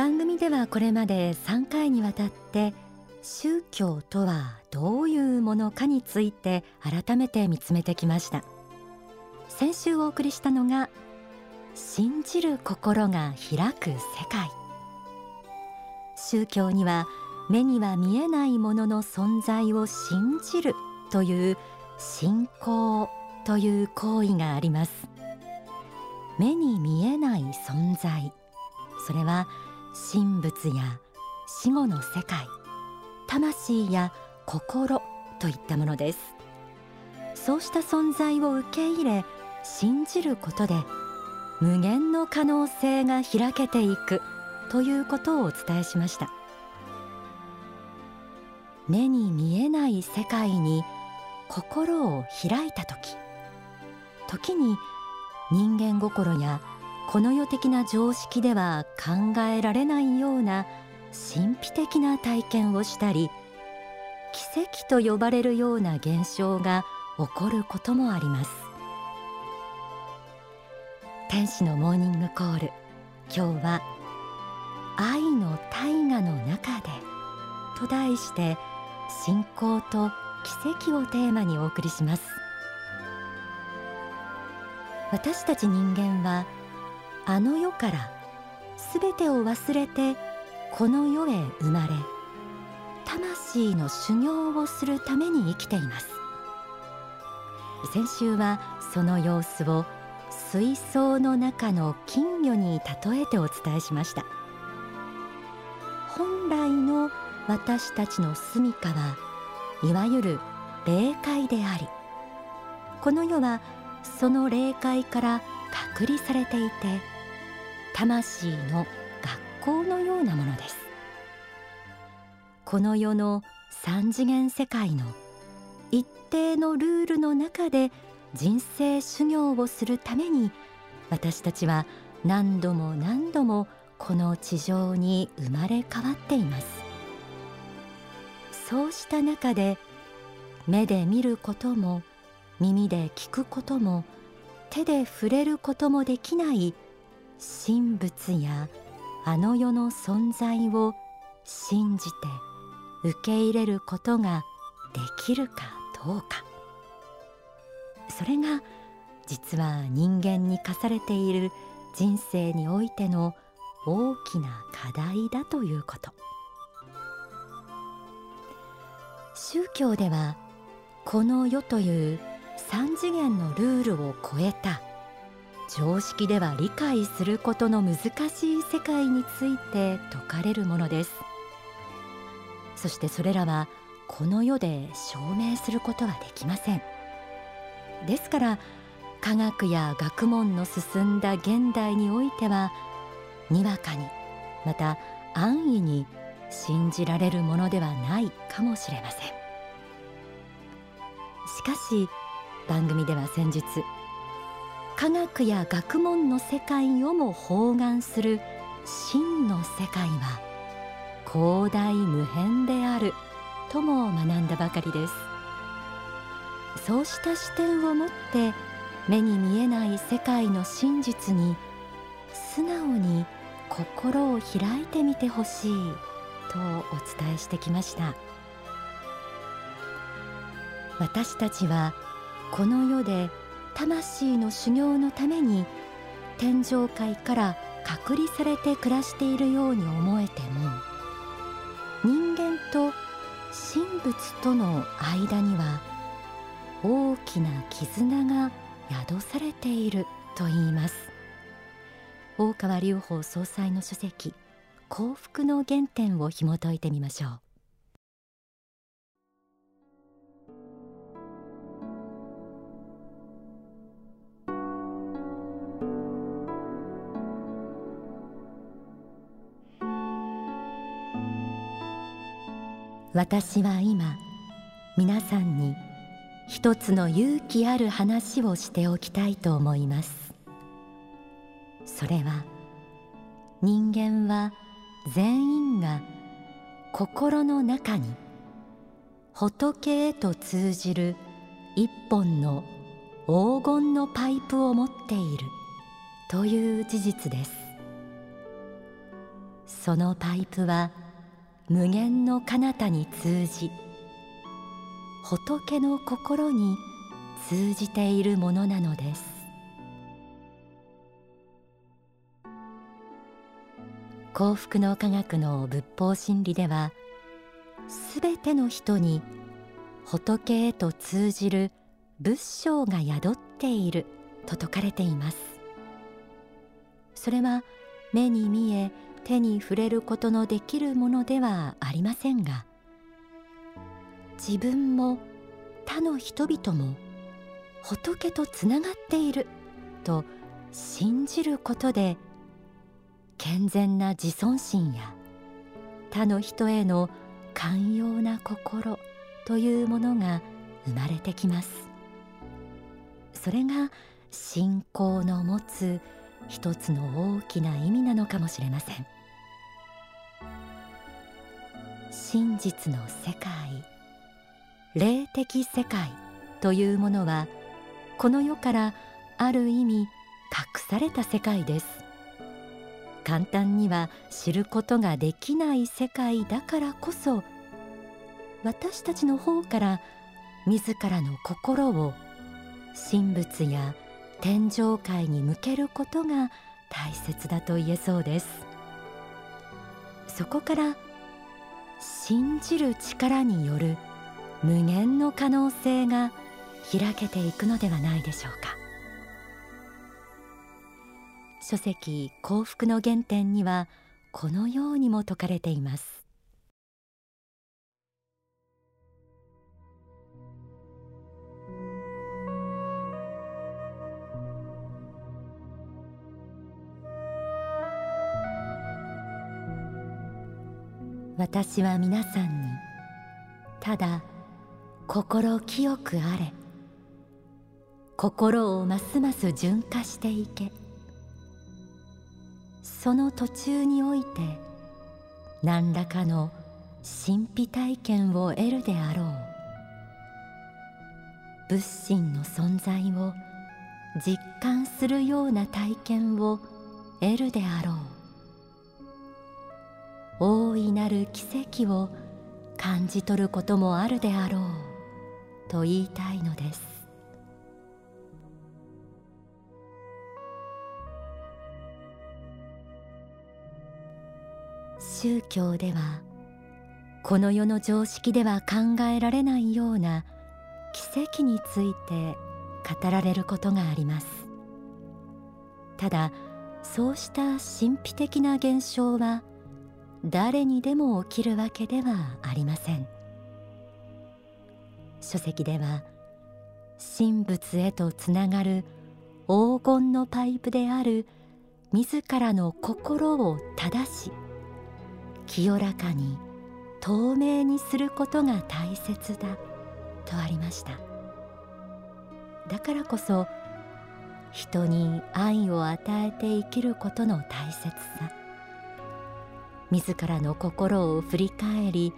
番組ではこれまで3回にわたって宗教とはどういうものかについて改めて見つめてきました。先週お送りしたのが信じる心が開く世界。宗教には目には見えないものの存在を信じるという信仰という行為があります。目に見えない存在。それは神仏や死後の世界魂や心といったものです。そうした存在を受け入れ信じることで無限の可能性が開けていくということをお伝えしました。目に見えない世界に心を開いた時時に人間心やこの世的な常識では考えられないような神秘的な体験をしたり奇跡と呼ばれるような現象が起こることもあります。天使のモーニングコール。今日は愛の大河の中でと題して信仰と奇跡をテーマにお送りします。私たち人間はあの世からすべてを忘れてこの世へ生まれ魂の修行をするために生きています。先週はその様子を水槽の中の金魚に例えてお伝えしました。本来の私たちの住処はいわゆる霊界でありこの世はその霊界から隔離されていて魂の学校のようなものです。この世の三次元世界の一定のルールの中で人生修行をするために私たちは何度も何度もこの地上に生まれ変わっています。そうした中で目で見ることも耳で聞くことも手で触れることもできない神仏やあの世の存在を信じて受け入れることができるかどうか。それが実は人間に課されている人生においての大きな課題だということ。宗教ではこの世という三次元のルールを超えた常識では理解することの難しい世界について説かれるものです。そしてそれらはこの世で証明することはできません。ですから科学や学問の進んだ現代においてはにわかにまた安易に信じられるものではないかもしれません。しかし番組では先日科学や学問の世界をも包含する真の世界は広大無辺であるとも学んだばかりです。そうした視点を持って目に見えない世界の真実に素直に心を開いてみてほしいとお伝えしてきました。私たちはこの世で魂の修行のために天上界から隔離されて暮らしているように思えても人間と神仏との間には大きな絆が宿されていると言います。大川隆法総裁の書籍幸福の原点を紐解いてみましょう。私は今皆さんに一つの勇気ある話をしておきたいと思います。それは人間は全員が心の中に仏へと通じる一本の黄金のパイプを持っているという事実です。そのパイプは無限の彼方に通じ仏の心に通じているものなのです。幸福の科学の仏法真理ではすべての人に仏へと通じる仏性が宿っていると説かれています。それは目に見え手に触れることのできるものではありませんが自分も他の人々も仏とつながっていると信じることで健全な自尊心や他の人への寛容な心というものが生まれてきます。それが信仰の持つ一つの大きな意味なのかもしれません。真実の世界霊的世界というものはこの世からある意味隠された世界です。簡単には知ることができない世界だからこそ私たちの方から自らの心を神仏や天上界に向けることが大切だと言えそうです。そこから信じる力による無限の可能性が開けていくのではないでしょうか。書籍幸福の原点にはこのようにも説かれています。私は皆さんにただ心清くあれ。心をますます純化していけ。その途中において何らかの神秘体験を得るであろう。仏心の存在を実感するような体験を得るであろう。大いなる奇跡を感じ取ることもあるであろうと言いたいのです。宗教ではこの世の常識では考えられないような奇跡について語られることがあります。ただそうした神秘的な現象は誰にでも起きるわけではありません。書籍では神仏へとつながる黄金のパイプである自らの心を正し清らかに透明にすることが大切だとありました。だからこそ人に愛を与えて生きることの大切さ。自らの心を振り返り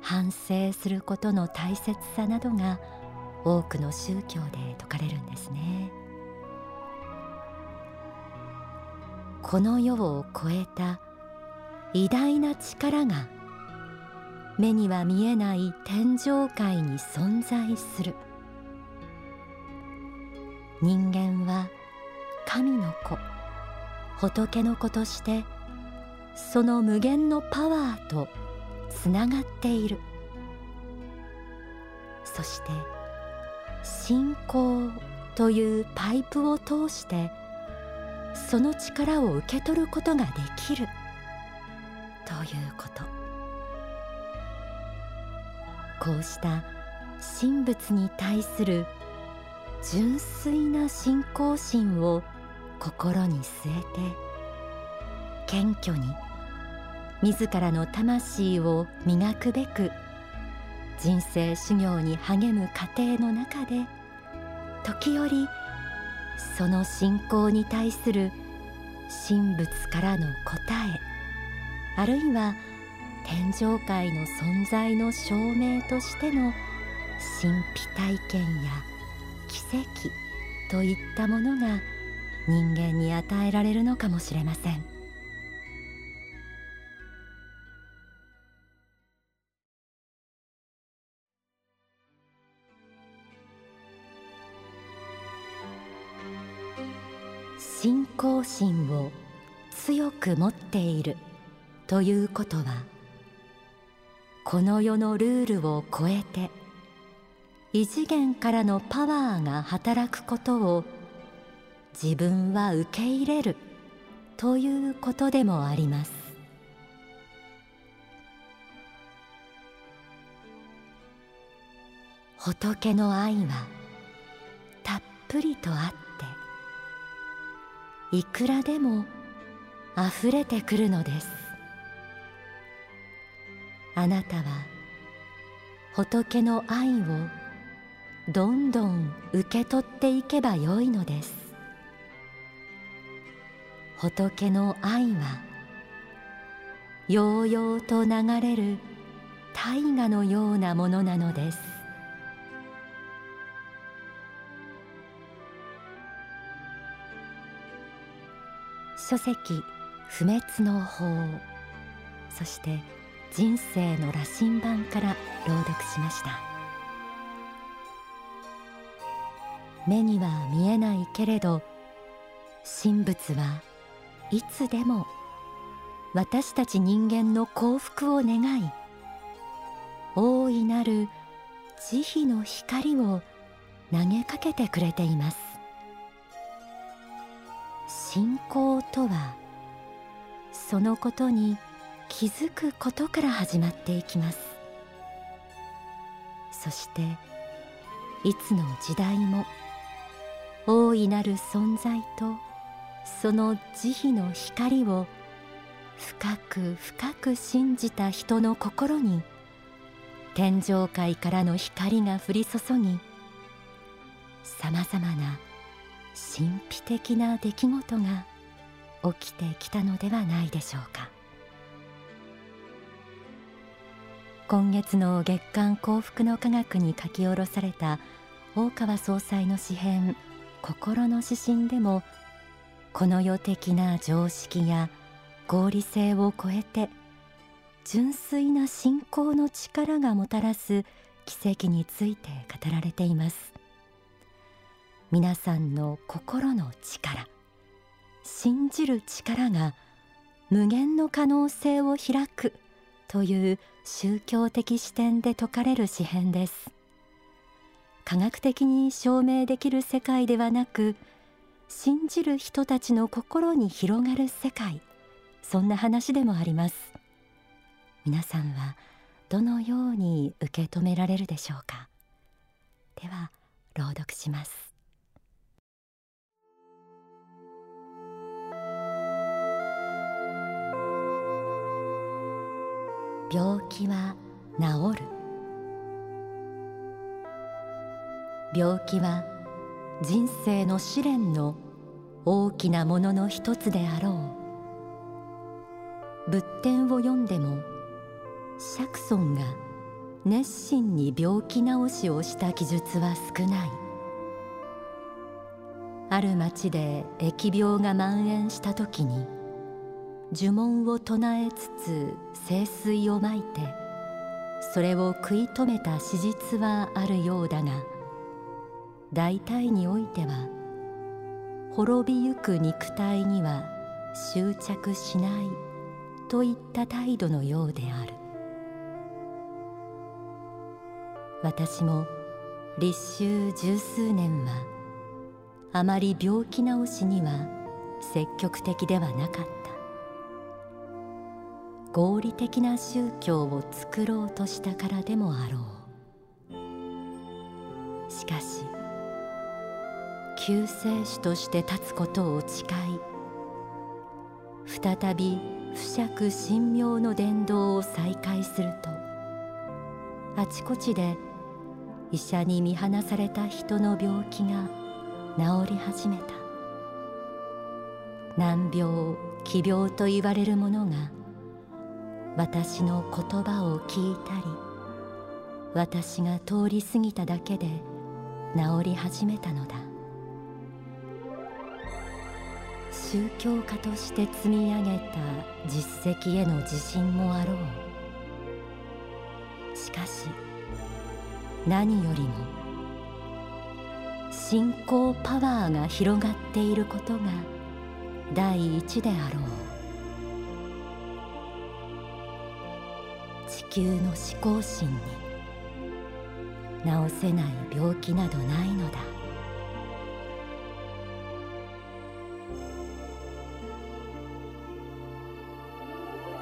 反省することの大切さなどが多くの宗教で説かれるんですね。この世を超えた偉大な力が目には見えない天上界に存在する。人間は神の子仏の子としてその無限のパワーとつながっている。そして信仰というパイプを通してその力を受け取ることができる。ということ。こうした神仏に対する純粋な信仰心を心に据えて謙虚に自らの魂を磨くべく人生修行に励む過程の中で時折その信仰に対する神仏からの答えあるいは天上界の存在の証明としての神秘体験や奇跡といったものが人間に与えられるのかもしれません。信仰心を強く持っているということはこの世のルールを超えて異次元からのパワーが働くことを自分は受け入れるということでもあります。仏の愛はたっぷりとあっていくらでもあふれてくるのです。あなたは仏の愛をどんどん受け取っていけばよいのです。仏の愛はようようと流れる大河のようなものなのです。書籍不滅の法。そして人生の羅針盤から朗読しました。目には見えないけれど神仏はいつでも私たち人間の幸福を願い大いなる慈悲の光を投げかけてくれています。信仰とはそのことに気づくことから始まっていきます。そしていつの時代も大いなる存在とその慈悲の光を深く深く信じた人の心に天上界からの光が降り注ぎさまざまな神秘的な出来事が起きてきたのではないでしょうか。今月の月刊幸福の科学に書き下ろされた大川総裁の詩編心の指針でもこの世的な常識や合理性を超えて純粋な信仰の力がもたらす奇跡について語られています。皆さんの心の力信じる力が無限の可能性を開くという宗教的視点で説かれる詩編です。科学的に証明できる世界ではなく信じる人たちの心に広がる世界そんな話でもあります。皆さんはどのように受け止められるでしょうか？では朗読します。病気は治る。病気は人生の試練の大きなものの一つであろう。仏典を読んでも釈尊が熱心に病気治しをした記述は少ない。ある町で疫病が蔓延した時に呪文を唱えつつ聖水をまいてそれを食い止めた史実はあるようだが大体においては滅びゆく肉体には執着しないといった態度のようである。私も立秋十数年はあまり病気治しには積極的ではなかった。合理的な宗教を作ろうとしたからでもあろう。しかし救世主として立つことを誓い再び不釈神妙の伝道を再開するとあちこちで医者に見放された人の病気が治り始めた。難病奇病と言われるものが私の言葉を聞いたり私が通り過ぎただけで治り始めたのだ。宗教家として積み上げた実績への自信もあろう。しかし何よりも信仰パワーが広がっていることが第一であろう。球の思考心に治せない病気などないのだ。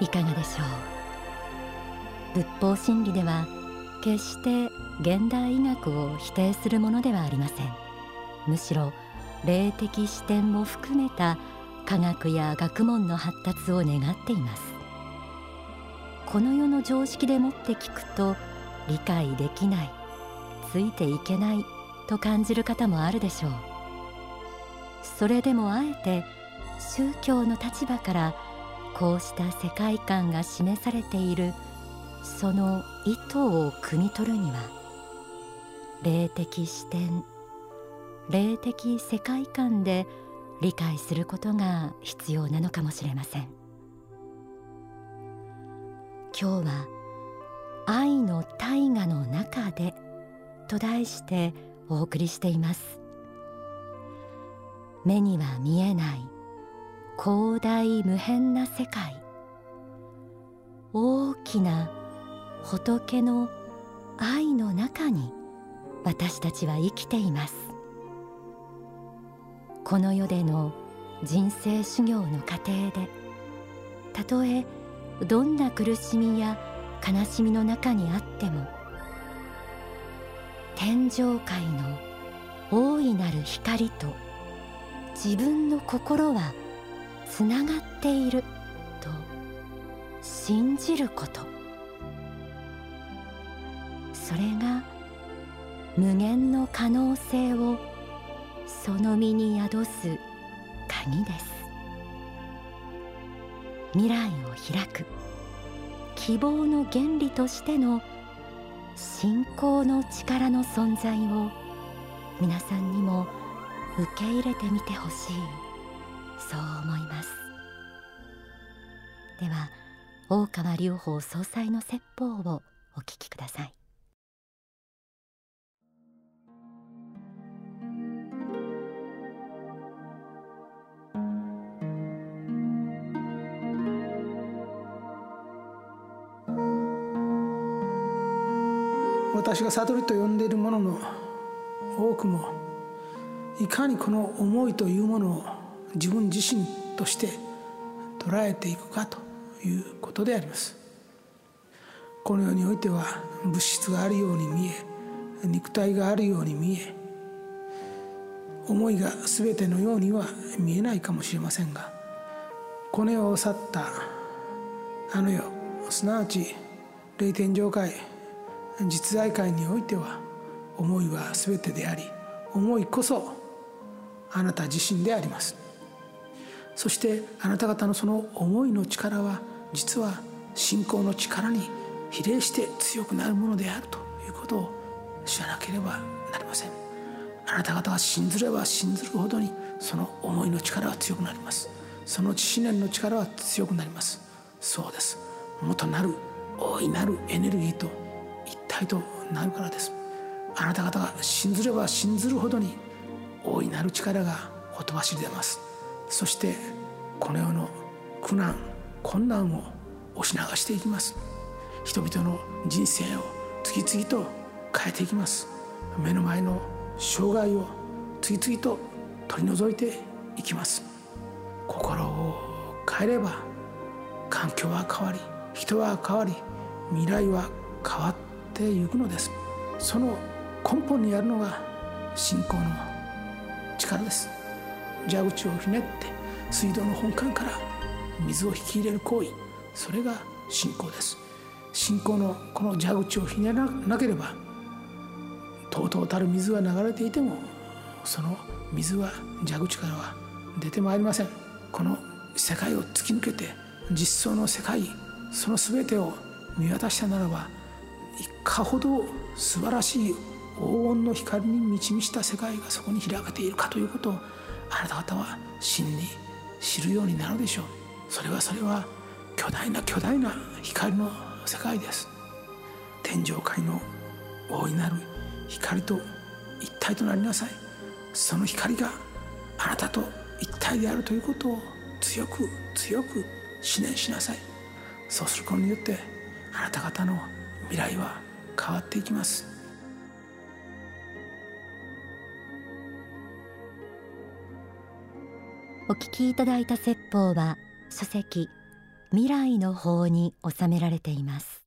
いかがでしょう？仏法真理では決して現代医学を否定するものではありません。むしろ霊的視点も含めた科学や学問の発達を願っています。この世の常識でもって聞くと理解できないついていけないと感じる方もあるでしょう。それでもあえて宗教の立場からこうした世界観が示されているその意図を汲み取るには霊的視点霊的世界観で理解することが必要なのかもしれません。今日は愛の大河の中でと題してお送りしています。目には見えない広大無辺な世界。大きな仏の愛の中に私たちは生きています。この世での人生修行の過程でたとえどんな苦しみや悲しみの中にあっても天上界の大いなる光と自分の心はつながっていると信じること。それが無限の可能性をその身に宿す鍵です。未来を開く。希望の原理としての信仰の力の存在を皆さんにも受け入れてみてほしい。そう思います。では大川隆法総裁の説法をお聞きください。私が悟りと呼んでいるものの多くもいかにこの思いというものを自分自身として捉えていくかということであります。この世においては物質があるように見え肉体があるように見え思いが全てのようには見えないかもしれませんがこの世を去ったあの世すなわち霊天上界実在界においては思いは全てであり思いこそあなた自身であります。そしてあなた方のその思いの力は実は信仰の力に比例して強くなるものであるということを知らなければなりません。あなた方が信ずれば信ずるほどにその思いの力は強くなります。その知念の力は強くなります。そうです。元なる大いなるエネルギーと体となるからです。あなた方が信ずれば信ずるほどに大いなる力がほとばしり出ます。そしてこの世の苦難困難を押し流していきます。人々の人生を次々と変えていきます。目の前の障害を次々と取り除いていきます。心を変えれば環境は変わり人は変わり未来は変わっていくのです。その根本にあるのが信仰の力です。蛇口をひねって水道の本管から水を引き入れる行為。それが信仰です。信仰のこの蛇口をひねらなければとうとうたる水は流れていてもその水は蛇口からは出てまいりません。この世界を突き抜けて実相の世界その全てを見渡したならばいかほど素晴らしい黄金の光に満ち満ちた世界がそこに開けているかということをあなた方は真に知るようになるでしょう。それはそれは巨大な巨大な光の世界です。天上界の大いなる光と一体となりなさい。その光があなたと一体であるということを強く強く思念しなさい。そうすることによってあなた方の未来は変わっていきます。お聞きいただいた説法は書籍未来の法に収められています。